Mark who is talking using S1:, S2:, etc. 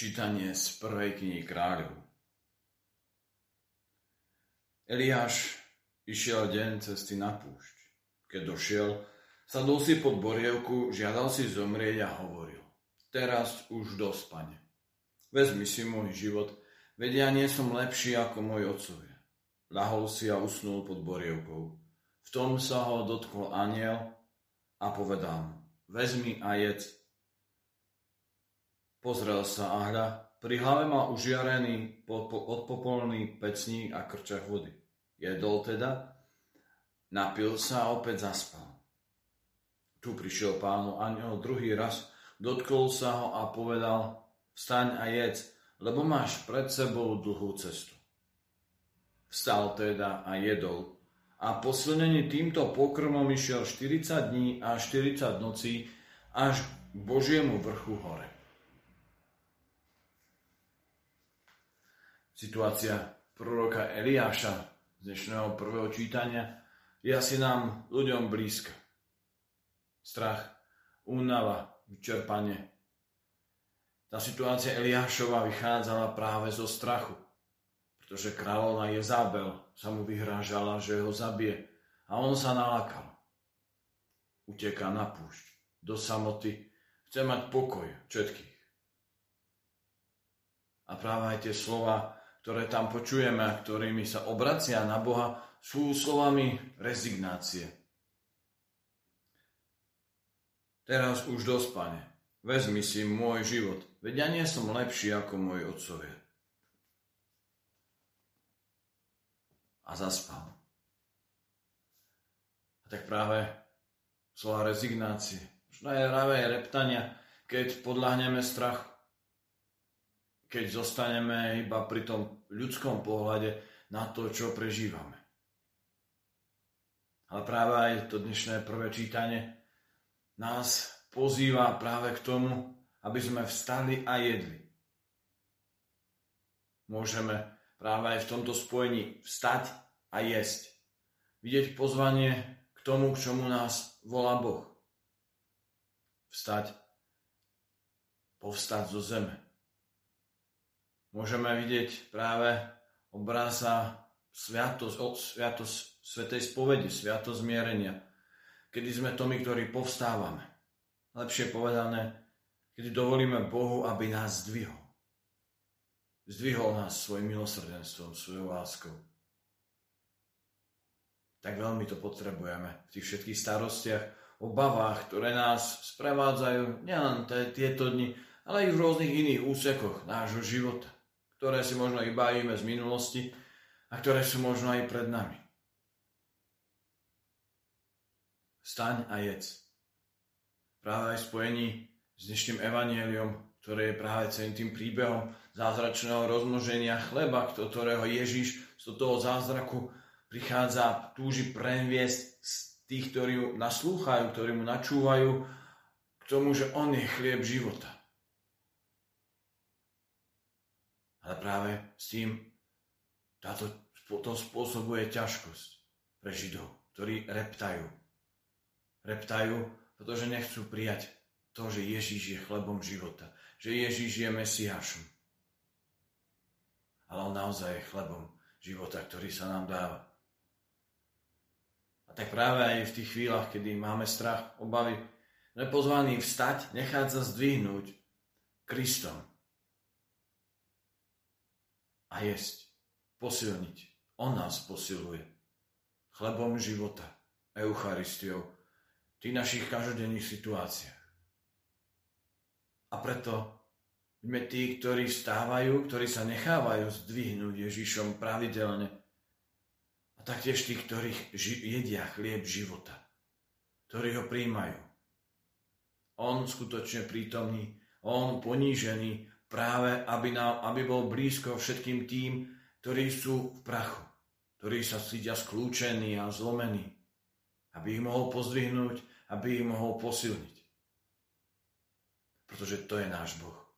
S1: Čítanie z prvej knihy kráľov. Eliáš išiel deň cesty na púšť. Keď došiel, sadol si pod borievku, žiadal si zomrieť a hovoril. Teraz už dosť. Vezmi si môj život, vedia nie som lepší ako môj otcovia. Lahol si a usnul pod borievkou. V tom sa ho dotkol aniel a povedal mu, vezmi a jedz, Pozrel sa a hľa, pri hlave mal užiarený odpopolný pecník a krčach vody. Jedol teda, napil sa a opäť zaspal. Tu prišiel pánu aniel druhý raz, dotkol sa ho a povedal, vstaň a jedz, lebo máš pred sebou dlhú cestu. Vstal teda a jedol. A posilnený týmto pokrmom išiel 40 dní a 40 nocí až k Božiemu vrchu hore. Situácia proroka Eliáša z dnešného prvého čítania je asi nám ľuďom blízka. Strach, únava, vyčerpanie. Tá situácia Eliášova vychádzala práve zo strachu, pretože kráľovna Jezabel sa mu vyhrážala, že ho zabije a on sa nalakal. Uteká na púšť, do samoty, chce mať pokoj všetkých. A práve aj tie slova ktoré tam počujeme ktorými sa obracia na Boha, sú slovami rezignácie. Teraz už dosť. Vezmi si môj život, veď ja nie som lepší ako môj otcovia. A zaspal. A tak práve slova rezignácie, možno aj reptania, keď podľahneme strachu keď zostaneme iba pri tom ľudskom pohľade na to, čo prežívame. Ale práve aj to dnešné prvé čítanie nás pozýva práve k tomu, aby sme vstali a jedli. Môžeme práve aj v tomto spojení vstať a jesť. Vidieť pozvanie k tomu, k čomu nás volá Boh. Vstať, povstať zo zeme môžeme vidieť práve obraza sviatosť, sviatosť Svetej spovedi, sviatosť zmierenia, kedy sme to my, ktorí povstávame. Lepšie povedané, kedy dovolíme Bohu, aby nás zdvihol. Zdvihol nás svojim milosrdenstvom, svojou láskou. Tak veľmi to potrebujeme v tých všetkých starostiach, obavách, ktoré nás sprevádzajú nielen tieto dni, ale aj v rôznych iných úsekoch nášho života ktoré si možno bavíme z minulosti a ktoré sú možno aj pred nami. Staň a jedz. Práve aj spojení s dnešným evanieliom, ktoré je práve celým tým príbehom zázračného rozmnoženia chleba, ktorého Ježiš z toho zázraku prichádza, túži previesť z tých, ktorí mu naslúchajú, ktorí mu načúvajú, k tomu, že on je chlieb života. Ale práve s tým táto, to spôsobuje ťažkosť pre Židov, ktorí reptajú. Reptajú, pretože nechcú prijať to, že Ježíš je chlebom života, že Ježíš je Mesiášom. Ale on naozaj je chlebom života, ktorý sa nám dáva. A tak práve aj v tých chvíľach, kedy máme strach, obavy, sme pozvaní vstať, nechať sa zdvihnúť Kristom a jesť, posilniť. On nás posiluje. Chlebom života, Eucharistiou, v tých našich každodenných situáciách. A preto sme tí, ktorí vstávajú, ktorí sa nechávajú zdvihnúť Ježišom pravidelne. A taktiež tí, ktorí jedia chlieb života, ktorí ho príjmajú. On skutočne prítomný, on ponížený, práve aby, nám, aby bol blízko všetkým tým, ktorí sú v prachu, ktorí sa cítia skľúčení a zlomení, aby ich mohol pozdvihnúť, aby ich mohol posilniť. Pretože to je náš Boh.